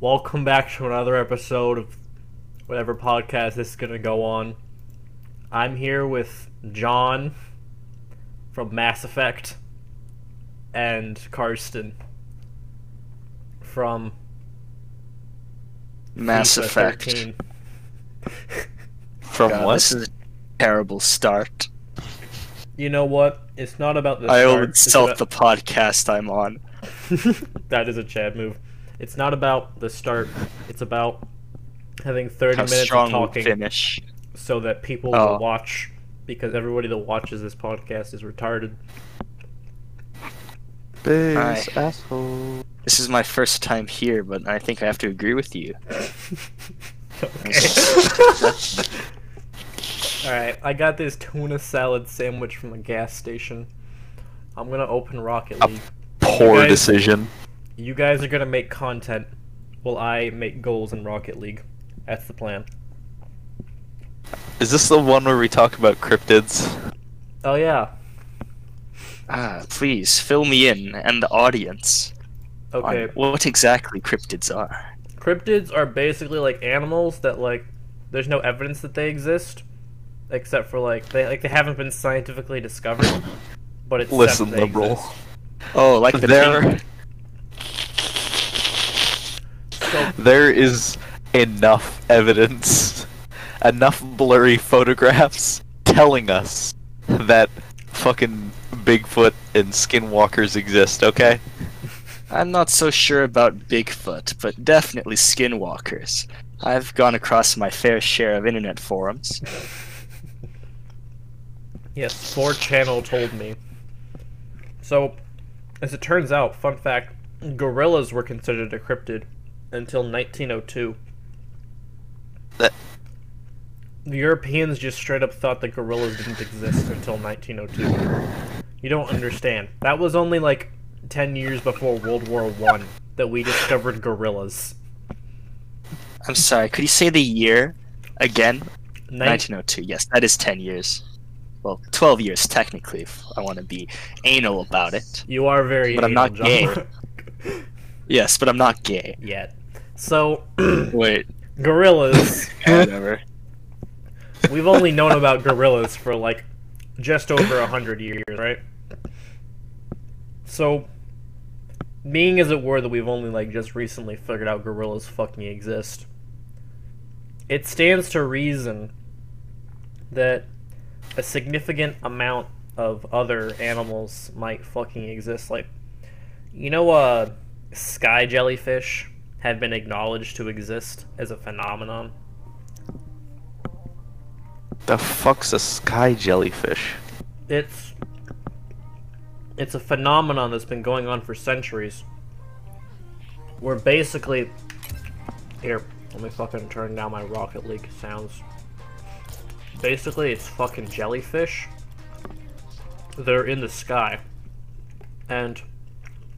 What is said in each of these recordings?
Welcome back to another episode of whatever podcast this is gonna go on. I'm here with John from Mass Effect and Karsten from Mass FIFA Effect. 13. From God, what? This is a terrible start. You know what? It's not about the I start, will it's insult about- the podcast I'm on. that is a Chad move. It's not about the start. It's about having 30 How minutes of talking finish. so that people Oh. will watch because everybody that watches this podcast is retarded. Base Aye. asshole. This is my first time here, but I think I have to agree with you. Alright, I got this tuna salad sandwich from a gas station. I'm gonna open Rocket. League. Poor guys- decision. You guys are gonna make content while I make goals in Rocket League. That's the plan. Is this the one where we talk about cryptids? Oh yeah. Ah, please fill me in and the audience on Okay. what exactly cryptids are. Cryptids are basically like animals that like there's no evidence that they exist except for like they like they haven't been scientifically discovered. But it's said Listen, that they liberal. exist. Oh, like the There, So there is enough evidence, enough blurry photographs telling us that fucking Bigfoot and skinwalkers exist. Okay. I'm not so sure about Bigfoot, but definitely skinwalkers. I've gone across my fair share of internet forums. Yes, 4 channel told me. So, as it turns out, fun fact, gorillas were considered a cryptid until 1902. That- The Europeans just straight up thought that gorillas didn't exist until 1902. You don't understand. That was only like 10 years before World War One that we discovered gorillas. I'm sorry, could you say the year again? Nin- 1902. Yes, that is 10 years. Well, 12 years technically, if I want to be anal about it. you are very But I'm not John. gay. Yes, but I'm not gay. Yet. So, Wait, gorillas. whatever. We've only known about gorillas for like just over a hundred years, right? So, being as it were that we've only like just recently figured out gorillas fucking exist, it stands to reason that a significant amount of other animals might fucking exist. Like, you know, uh, sky jellyfish have been acknowledged to exist as a phenomenon. The fuck's a sky jellyfish? it's it's a phenomenon that's been going on for centuries. Where basically here let me fucking turn down my rocket league sounds. Basically it's fucking jellyfish. They're in the sky. And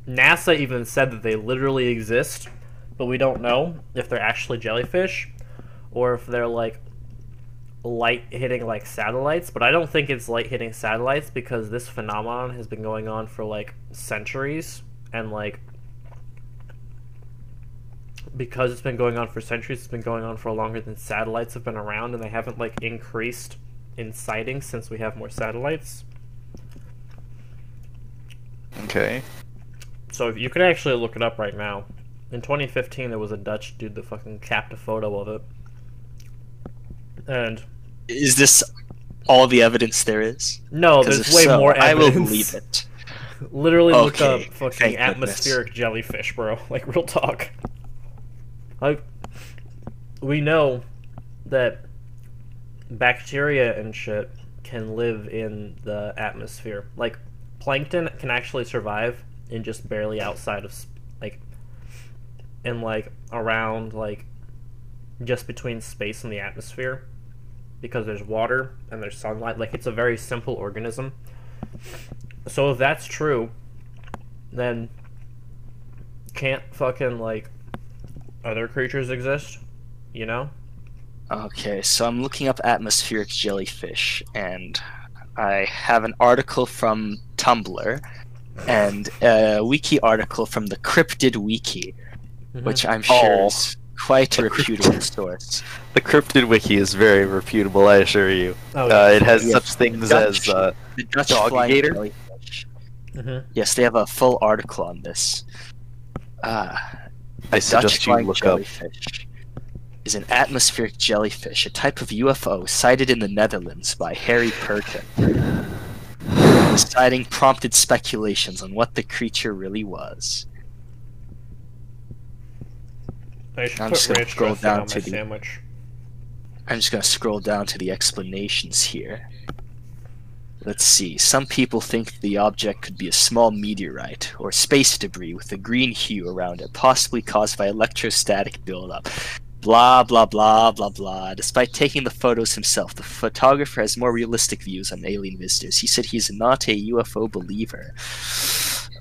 nasa even said that they literally exist but we don't know if they're actually jellyfish or if they're like light hitting like satellites, but I don't think it's light hitting satellites because this phenomenon has been going on for like centuries and like because it's been going on for centuries, it's been going on for longer than satellites have been around and they haven't like increased in sightings since we have more satellites. Okay. So if you can actually look it up right now. In 2015 there was a Dutch dude that fucking capped a photo of it. And Is this all the evidence there is? No, there's way so, more I will believe it. Literally look up Okay, fucking thank goodness. atmospheric jellyfish, bro. Like real talk. Like we know that bacteria and shit can live in the atmosphere. Like plankton can actually survive in just barely outside of like like around like just between space and the atmosphere because there's water and there's sunlight. Like it's a very simple organism. So if that's true, then can't fucking like other creatures exist? You know? Okay, so I'm looking up atmospheric jellyfish, and I have an article from Tumblr and a wiki article from the Cryptid Wiki. Mhm. which I'm sure Oh. is quite a reputable source. The cryptid wiki is very reputable, I assure you. Oh, Uh, it has Yeah. such things Dutch- as uh, The Dutch Dog flying gator? jellyfish. Mhm. Yes, they have a full article on this. Uh, I Dutch suggest you flying look up. jellyfish is an atmospheric jellyfish, a type of UFO sighted in the Netherlands by Harry Perkin. The sighting prompted speculations on what the creature really was. I should I'm put just gonna ranch scroll down to the- sandwich. I'm just to scroll down to the explanations here. Let's see. Some people think the object could be a small meteorite or space debris with a green hue around it, possibly caused by electrostatic buildup. Blah, blah, blah, blah, blah. Despite taking the photos himself, the photographer has more realistic views on alien visitors. He said he's not a UFO believer.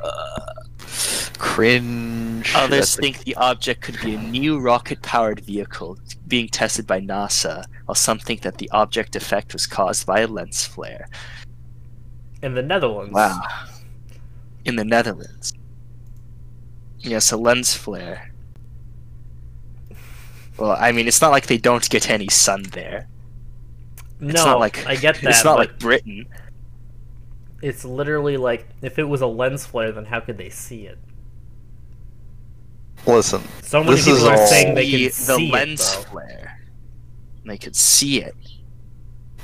Uh, Cringe. Others That's a- think the object could be a new rocket powered vehicle being tested by NASA, while some think that the object effect was caused by a lens flare. In the Netherlands. Wow. In the Netherlands. Yes, a lens flare. Well, I mean, it's not like they don't get any sun there. No, It's not like I get that. It's not but like Britain. it's literally like if it was a lens flare, then how could they see it? Listen, So many This people is are all- saying they the, can the see lens it, though. flare. They could see it.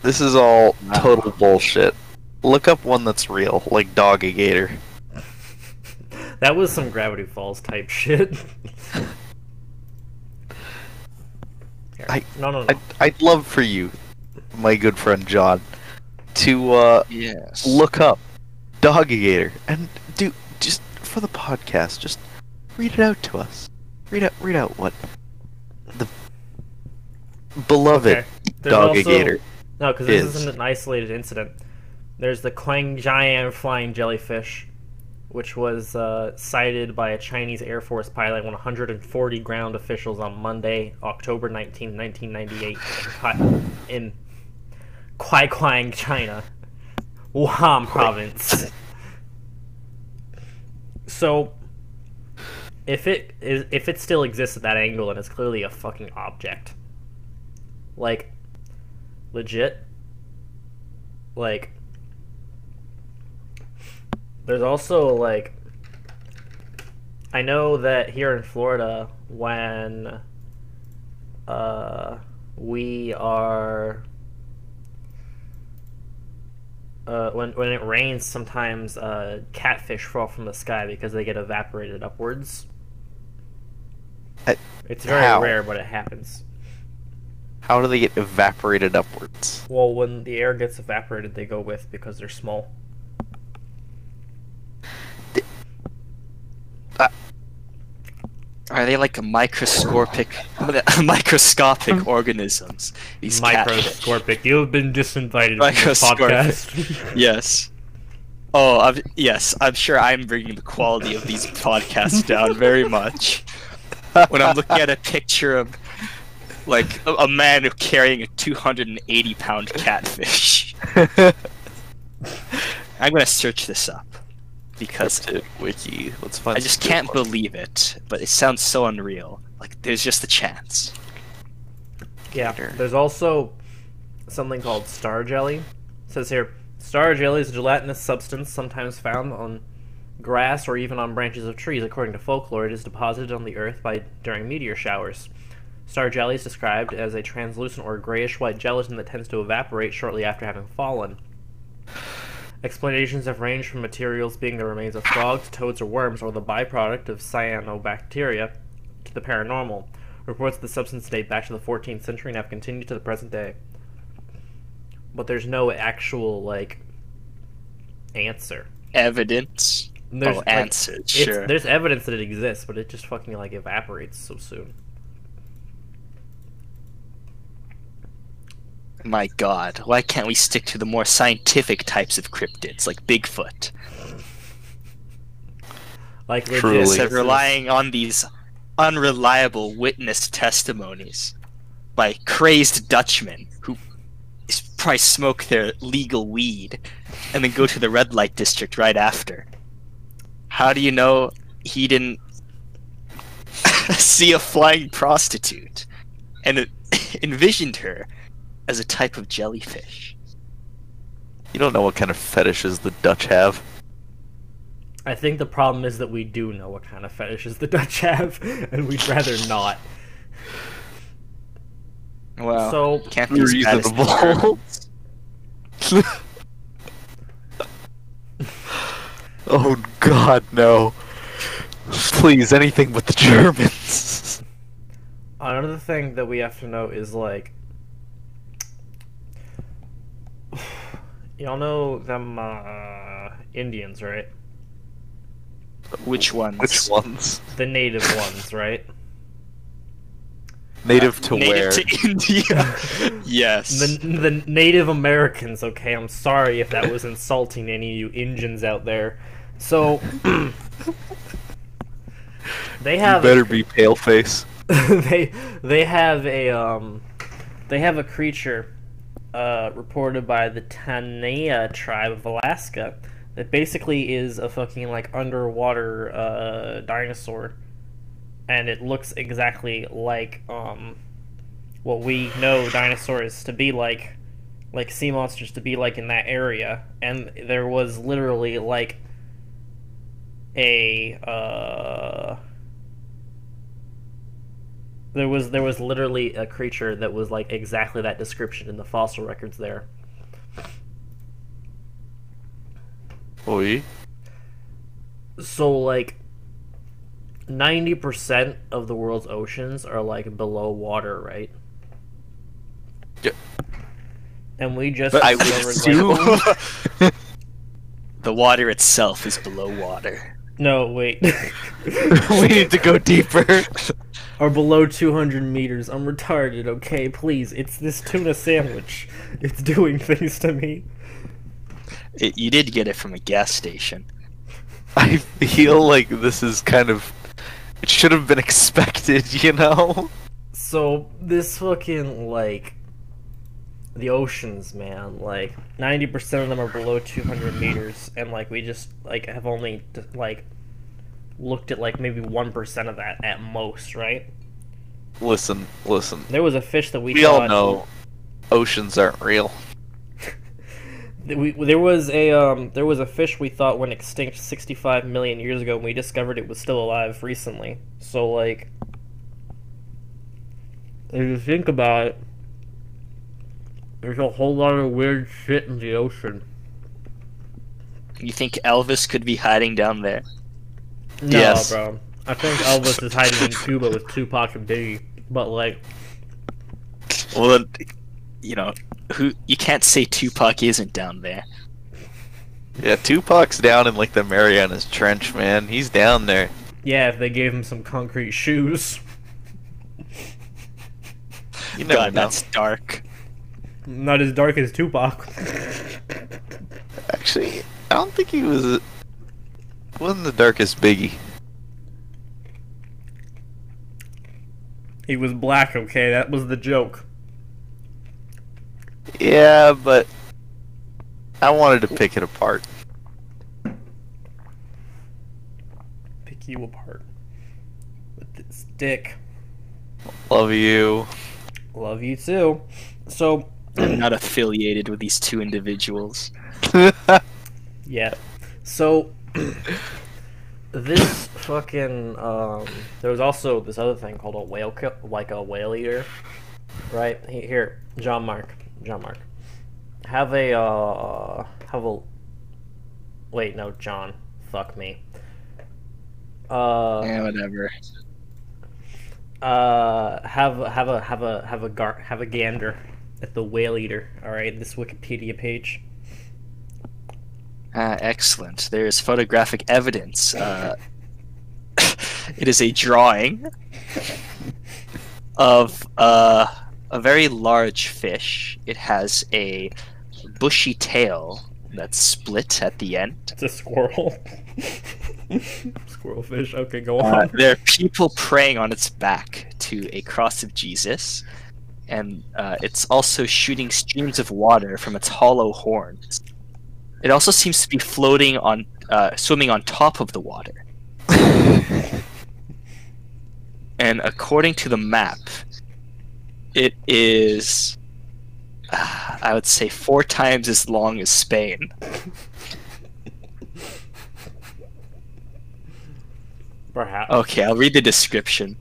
this is all Wow. total bullshit. Look up one that's real, like Doggy Gator. That was some Gravity Falls type shit. Here. I- no, no, no. I'd, I'd love for you, my good friend John, to uh, Yes. look up Doggy Gator and do just for the podcast. Just read it out to us. Read out, read out what the beloved Okay. There's also- No, because this is. isn't an isolated incident. There's the Quangjian flying jellyfish, which was uh, sighted by a Chinese Air Force pilot and 140 ground officials on Monday, October 19, 1998, in Kai- in Kwaikwang, China, Wuhan province. So, if it is, if it still exists at that angle, and it's clearly a fucking object. Like, legit. Like, there's also like, I know that here in Florida, when uh, we are uh, when when it rains, sometimes uh, catfish fall from the sky because they get evaporated upwards. Uh, It's very how? rare, but it happens. How do they get evaporated upwards? Well, when the air gets evaporated, they go with because they're small. Are they like a microscopic, microscopic organisms? These catfish? Microscopic. You have been disinvited from the podcast. Yes. Oh, I'm, yes. I'm sure I'm bringing the quality of these podcasts down very much. When I'm looking at a picture of, like, a, a man carrying a 280 pound catfish. I'm gonna search this up because Cryptid wiki. Let's find. I just can't good ones. believe it. But it sounds so unreal. Like, there's just a chance. Yeah, there's also something called star jelly. It says here, star jelly is a gelatinous substance sometimes found on grass or even on branches of trees. According to folklore, it is deposited on the earth by during meteor showers. Star jelly is described as a translucent or grayish-white gelatin that tends to evaporate shortly after having fallen. Explanations have ranged from materials being the remains of frogs, toads, or worms, or the byproduct of cyanobacteria, to the paranormal. Reports of the substance date back to the 14th century and have continued to the present day. But there's no actual, like, answer. Evidence. There's, oh, like, answers. it's- Sure. There's evidence that it exists, but it just fucking, like, evaporates so soon. My god, why can't we stick to the more scientific types of cryptids, like Bigfoot? Like, legit, Truly. this Instead of relying on these unreliable witness testimonies by crazed Dutchmen who probably smoke their legal weed and then go to the red light district right after. How do you know he didn't see a flying prostitute and it envisioned her as a type of jellyfish. You don't know what kind of fetishes the Dutch have. I think the problem is that we do know what kind of fetishes the Dutch have, and we'd rather not. Well, So can't be as as Reasonable. Germans. Oh God, no! Please, anything but the Germans. Another thing that we have to know is like, y'all know them uh, Indians, right? Which ones? Which ones? The native ones, right? Native to Native where? to India. yes. The the Native Americans. Okay, I'm sorry if that was insulting any of you Indians out there. So they You have better be pale face. they they have a um they have a creature uh, reported by the Tanea tribe of Alaska that basically is a fucking like underwater uh, dinosaur, and it looks exactly like um what we know dinosaurs to be like, like sea monsters to be like in that area, and there was literally like a uh there was there was literally a creature that was like exactly that description in the fossil records there. Oi. So like ninety percent of the world's oceans are like below water, right? Yep. And we just But I would discovered, assume the water itself is below water. No, wait. we need to go deeper. are below 200 meters. I'm retarded, okay? Please, it's this tuna sandwich. It's doing things to me. It, you did get it from a gas station. I feel like this is kind of. It should have been expected, you know? So this fucking like the oceans, man. Like ninety percent of them are below two hundred meters, and like we just like have only like looked at like maybe one percent of that at most, right? Listen, listen. There was a fish that we We all know oceans aren't real. We, there was a um, there was a fish we thought went extinct 65 million years ago, and we discovered it was still alive recently. So like, if you think about it, there's a whole lot of weird shit in the ocean. You think Elvis could be hiding down there? No, Yes. bro. I think Elvis is hiding in Cuba with Tupac and Biggie. But like, Well, then, you know, who you can't say Tupac isn't down there. Yeah, Tupac's down in like the Marianas Trench, man. He's down there. yeah, if they gave him some concrete shoes, You never God, know. that's dark. Not as dark as Tupac. Actually, I don't think he was. Wasn't the darkest Biggie. he was black. Okay, that was the joke. Yeah, but I wanted to pick it apart. Pick you apart with this dick. Love you. Love you too. So I'm not affiliated with these two individuals. yeah. So this fucking um there was also this other thing called a whale kill like a whale eater. Right? Here, John Mark. John Mark. Have a uh have a Wait, no, John. Fuck me. Uh Yeah, whatever. uh have have a have a have a gar have a gander at the whale eater. All right, this Wikipedia page. Ah, excellent. There is photographic evidence. Uh, it is a drawing of uh, a very large fish. It has a bushy tail that's split at the end. It's a squirrel. squirrel fish. Okay, go Uh, on. there are people praying on its back to a cross of Jesus, and uh, it's also shooting streams of water from its hollow horns. It also seems to be floating on, uh, swimming on top of the water. And according to the map, it is, uh, I would say, four times as long as Spain. Perhaps. Okay, I'll read the description.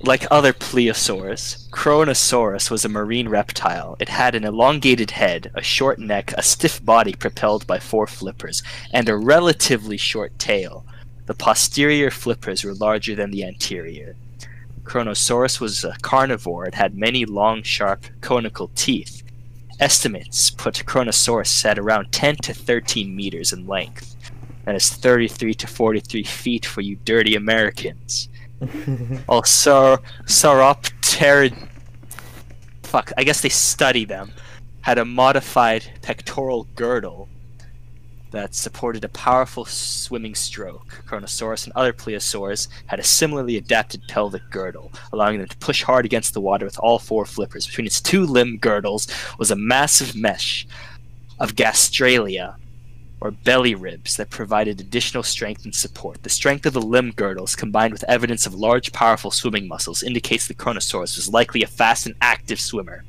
Like other plesiosaurs, Kronosaurus was a marine reptile. It had an elongated head, a short neck, a stiff body propelled by four flippers, and a relatively short tail. The posterior flippers were larger than the anterior. Kronosaurus was a carnivore. It had many long, sharp, conical teeth. Estimates put Kronosaurus at around 10 to 13 meters in length. That is 33 to 43 feet for you dirty Americans. Also, Sauropterid. Fuck, I guess they study them. Had a modified pectoral girdle that supported a powerful swimming stroke. Kronosaurus and other plesiosaurs had a similarly adapted pelvic girdle, allowing them to push hard against the water with all four flippers. Between its two limb girdles was a massive mesh of gastralia, or belly ribs, that provided additional strength and support. The strength of the limb girdles, combined with evidence of large, powerful swimming muscles, indicates the Kronosaurus was likely a fast and active swimmer.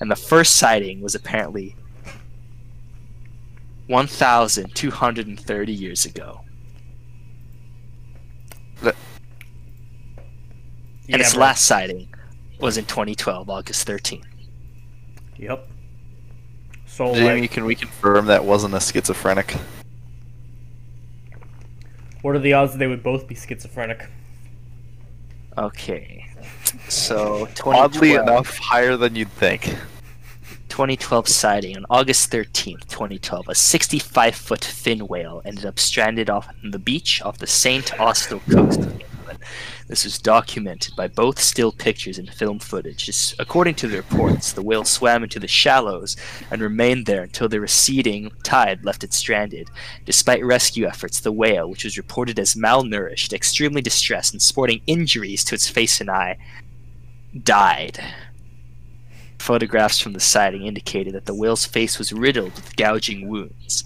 And the first sighting was apparently 1,230 years ago. and Yeah, its bro. last sighting was in 2012, August 13th. Yep. So Jamie, like, can we confirm that wasn't a schizophrenic? what are the odds that they would both be schizophrenic? Okay. So, 2012, Oddly enough, higher than you'd think. 2012 sighting on August 13th, 2012. A 65 foot fin whale ended up stranded off the beach off the St. Austell coast of England. This was documented by both still pictures and film footage. According to the reports, the whale swam into the shallows and remained there until the receding tide left it stranded. Despite rescue efforts, the whale, which was reported as malnourished, extremely distressed, and sporting injuries to its face and eye, died. Photographs from the sighting indicated that the whale's face was riddled with gouging wounds.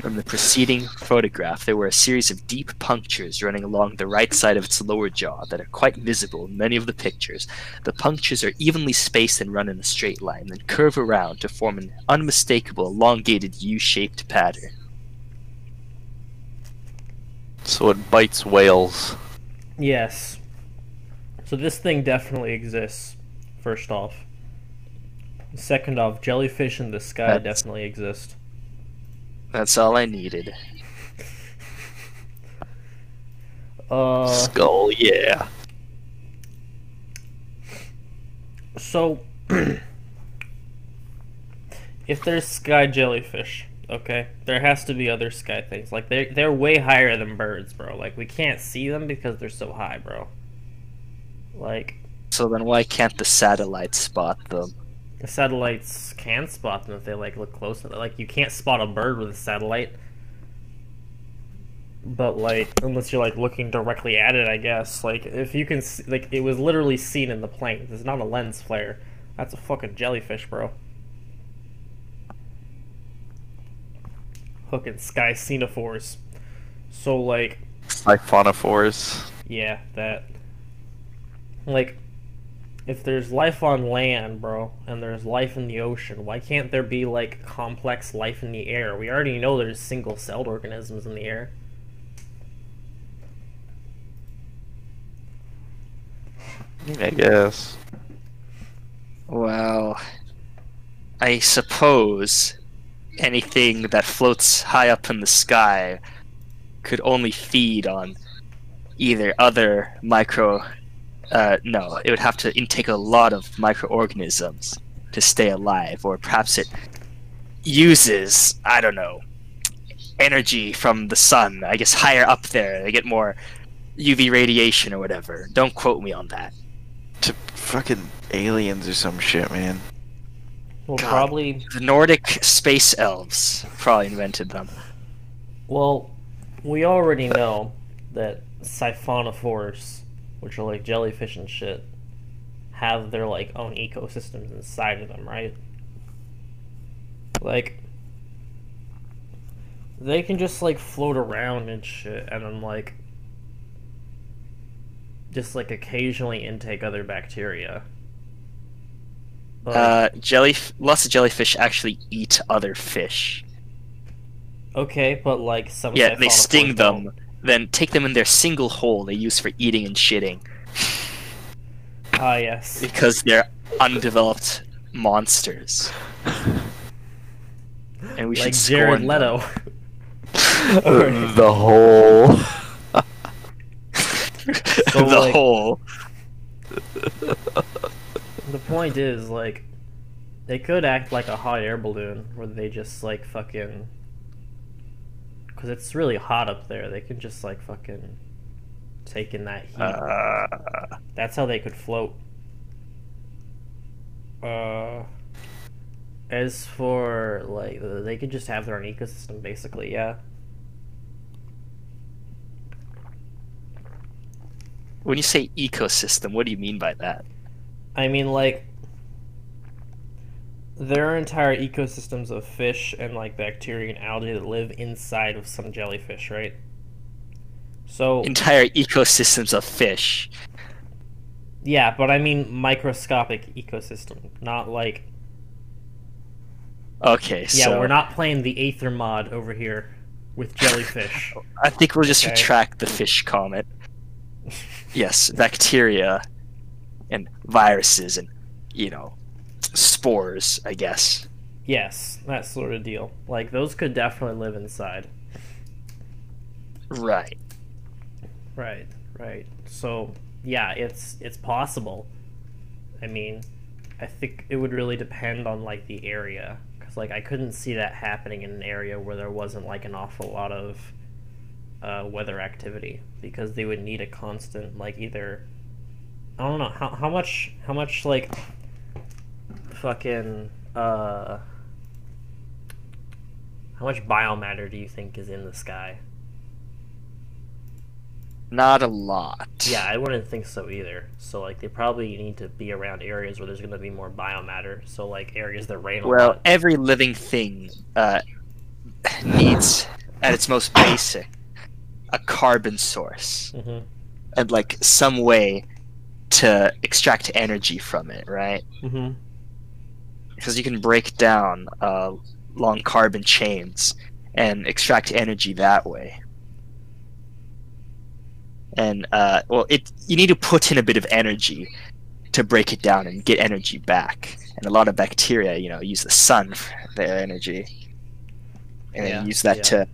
From the preceding photograph, there were a series of deep punctures running along the right side of its lower jaw that are quite visible in many of the pictures. The punctures are evenly spaced and run in a straight line, then curve around to form an unmistakable elongated U shaped pattern. So it bites whales. Yes. So this thing definitely exists. First off. Second off, jellyfish in the sky That's- definitely exist. That's all I needed. Uh, Skull, yeah. so if there's sky jellyfish, okay, there has to be other sky things. Like they they're way higher than birds, bro. Like we can't see them because they're so high, bro. Like So then why can't the satellite spot them? The satellites can spot them if they like look close. Like you can't spot a bird with a satellite. But like, unless you're like looking directly at it, I guess. Like, if you can, s like, it was literally seen in the plane. It's not a lens flare. That's a fucking jellyfish, bro. Hooking sky xenophores. So like, Siphonophores. yeah, that. Like, if there's life on land, bro, and there's life in the ocean, why can't there be, like, complex life in the air? We already know there's single celled organisms in the air. I guess. Well, I suppose anything that floats high up in the sky could only feed on either other micro. Uh, no, it would have to intake a lot of microorganisms to stay alive, or perhaps it uses, I don't know, energy from the sun. I guess higher up there, they get more UV radiation or whatever. Don't quote me on that. To fucking aliens or some shit, man. Well, God. probably. The Nordic space elves probably invented them. Well, we already know that siphonophores, which are like jellyfish and shit, have their like own ecosystems inside of them, right? Like they can just like float around and shit and then like just like occasionally intake other bacteria. But, Uh, jelly. Lots of jellyfish actually eat other fish. okay, but like some Yeah, they sting them, then take them in their single hole they use for eating and shitting Ah, yes. because they're undeveloped monsters. And we like should Jared scorn Leto. the whole. So, the like- hole. the point is, like, they could act like a hot air balloon where they just like fucking. Because it's really hot up there. They can just like fucking take in that heat. Uh, That's how they could float. Uh, as for like, they could just have their own ecosystem, basically. Yeah. when you say ecosystem, what do you mean by that? I mean, like, there are entire ecosystems of fish and like bacteria and algae that live inside of some jellyfish, right? So Entire ecosystems of fish. yeah, but I mean microscopic ecosystem, not like Okay, yeah. so We're not playing the Aether mod over here with jellyfish. I think we'll just Okay. retract the fish comment. Yes, bacteria and viruses and you know spores, I guess. yes, that sort of deal. Like those could definitely live inside. Right. Right, right. So yeah, it's it's possible. I mean, I think it would really depend on like the area, because like I couldn't see that happening in an area where there wasn't like an awful lot of uh, weather activity, because they would need a constant like either. I don't know how how much how much like fucking uh how much biomatter do you think is in the sky? Not a lot. Yeah, I wouldn't think so either. So like they probably need to be around areas where there's going to be more biomatter. So like areas that rain Well, every living thing uh, needs, at its most basic, a carbon source hmm and like some way to extract energy from it, right? hmm because you can break down uh, long carbon chains and extract energy that way. And uh, well, it you need to put in a bit of energy to break it down and get energy back. And a lot of bacteria, you know, use the sun for their energy, and Yeah, use that yeah. to.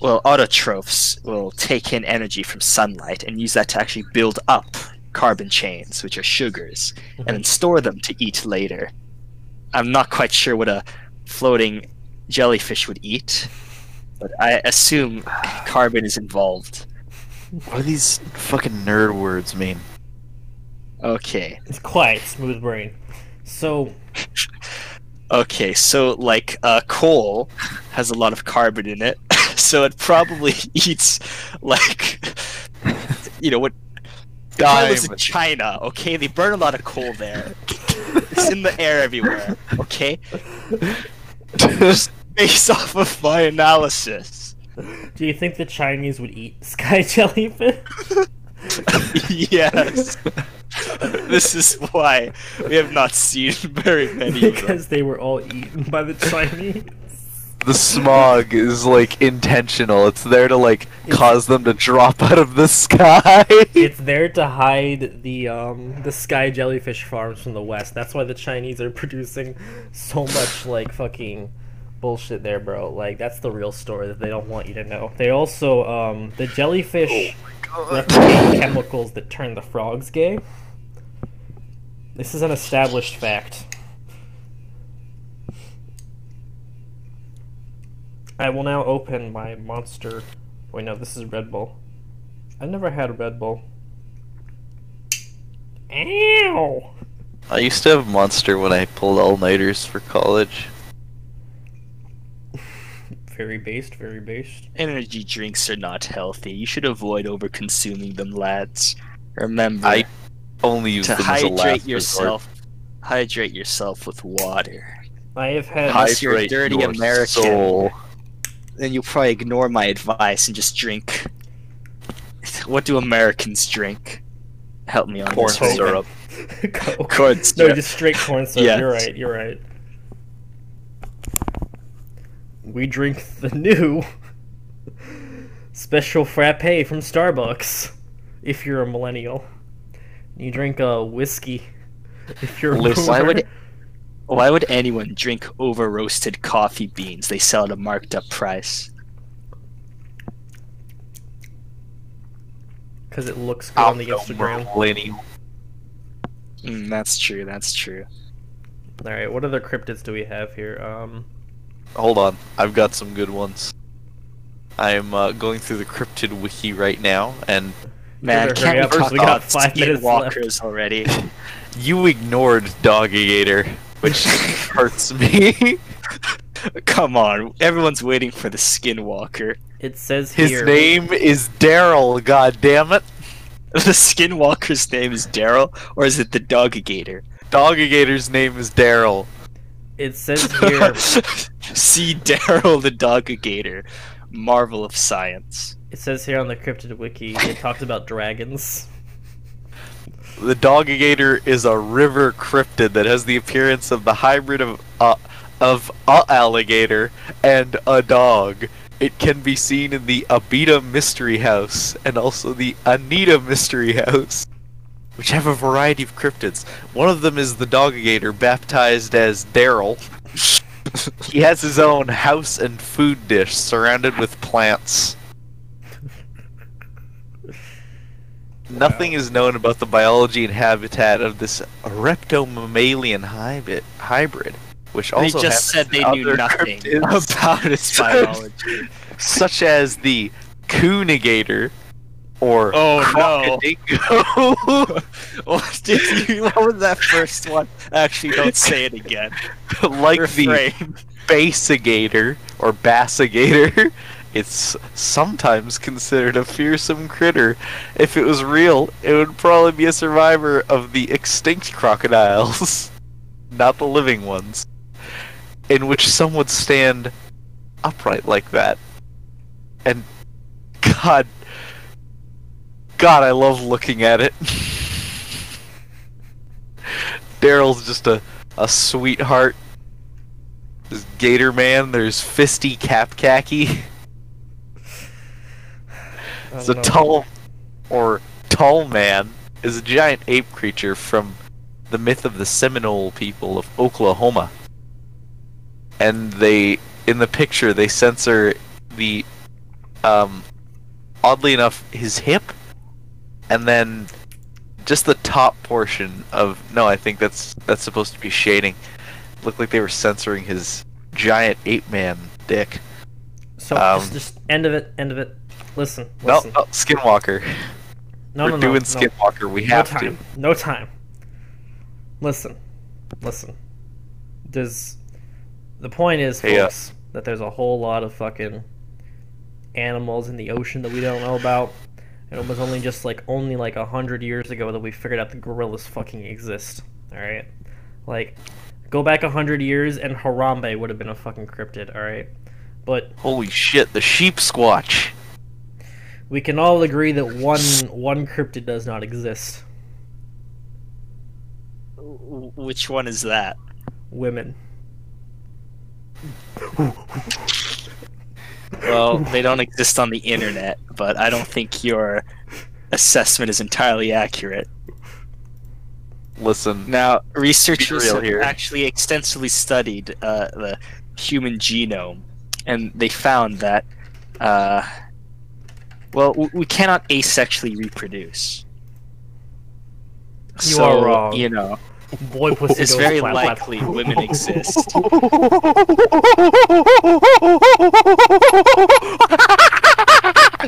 Well, autotrophs will take in energy from sunlight and use that to actually build up carbon chains, which are sugars, and then store them to eat later. I'm not quite sure what a floating jellyfish would eat, but I assume carbon is involved. What do these fucking nerd words mean? Okay. It's quiet, smooth brain. So Okay, so like uh, coal has a lot of carbon in it, so it probably eats like you know what It probably lives in China, okay? They burn a lot of coal there. it's in the air everywhere, okay? Just based off of my analysis. do you think the Chinese would eat sky jellyfish? yes. this is why we have not seen very many of them. because they were all eaten by the Chinese. The smog is like intentional. It's there to like cause them to drop out of the sky. It's there to hide the um the sky jellyfish farms from the west. That's why the Chinese are producing so much like fucking bullshit there, bro. Like that's the real story that they don't want you to know. They also um the jellyfish replicate chemicals that turn the frogs gay. This is an established fact. I will now open my monster. Wait, no, this is Red Bull. I never had a Red Bull. Ow! I used to have Monster when I pulled all nighters for college. Very based, very based. Energy drinks are not healthy. You should avoid over consuming them, lads. Remember I Only use to them as a last hydrate resort. yourself. Hydrate yourself with water. I have had. Unless you're a dirty your American. soul. Then you'll probably ignore my advice and just drink what do Americans drink? Help me on Corn this. syrup. Corn No, just straight corn syrup. Yes. You're right. You're right. We drink the new special frappe from Starbucks. If you're a millennial, you drink a whiskey. If you're a boomer. Why would why would anyone drink over roasted coffee beans? They sell at a marked up price. Because it looks good on the Instagram. Millennial. Mm, that's true. That's true. All right, what other cryptids do we have here? Um, Hold on, I've got some good ones. I'm uh, going through the cryptid wiki right now, and Man, better can't hurry we up, talk 'cause we got about five minutes left. already? you ignored Dogigator, which hurts me. Come on, everyone's waiting for the skinwalker. it says here. His here. name is Daryl. God damn it! The skinwalker's name is Daryl, or is it the Dogigator? Dogigator's name is Daryl. It says here. See Daryl the Dogigator, marvel of science. it says here on the cryptid wiki. It talks about dragons. The Dogigator is a river cryptid that has the appearance of the hybrid of uh, of a alligator and a dog. It can be seen in the Abita Mystery House and also the Anita Mystery House, which have a variety of cryptids. One of them is the Dogigator, baptized as Daryl. he has his own house and food dish surrounded with plants. Nothing is known about the biology and habitat of this reptomammalian hybrid, hybrid which also They just said they knew nothing about its biology. such as the coonigator or Oh, no. crocodingo, what, did you, what was that first one? Actually, don't say it again. like the Refrain. basigator or bassigator. It's sometimes considered a fearsome critter. If it was real, it would probably be a survivor of the extinct crocodiles, not the living ones, in which some would stand upright like that. And God, God, I love looking at it. Daryl's just a, a sweetheart. There's Gator Man, there's Esti Capcaki. It's a know. tall or tall man is a giant ape creature from the myth of the Seminole people of Oklahoma. And they in the picture they censor the um oddly enough his hip and then just the top portion of no, I think that's that's supposed to be shading. Looked like they were censoring his giant ape man dick. So um, just, just end of it. End of it. Listen. No, listen. no, Skinwalker. no, We're no, no, doing no. Skinwalker. We have no time. No time. Listen. Listen. There's the point is, Hey, uh, that there's a whole lot of fucking animals in the ocean that we don't know about. And it was only just like only like a hundred years ago that we figured out the gorillas fucking exist. Alright? Like, go back a hundred years and Harambe would have been a fucking cryptid, alright? But. Holy shit, the sheep squatch. We can all agree that one one cryptid does not exist. Which one is that? Women. Well, they don't exist on the internet, but I don't think your assessment is entirely accurate. Listen, Now, researchers have here. actually extensively studied uh, the human genome, and they found that, uh, well, we cannot asexually reproduce. You so, are wrong. You know, Boy pussy it's very flap, flap. likely women exist.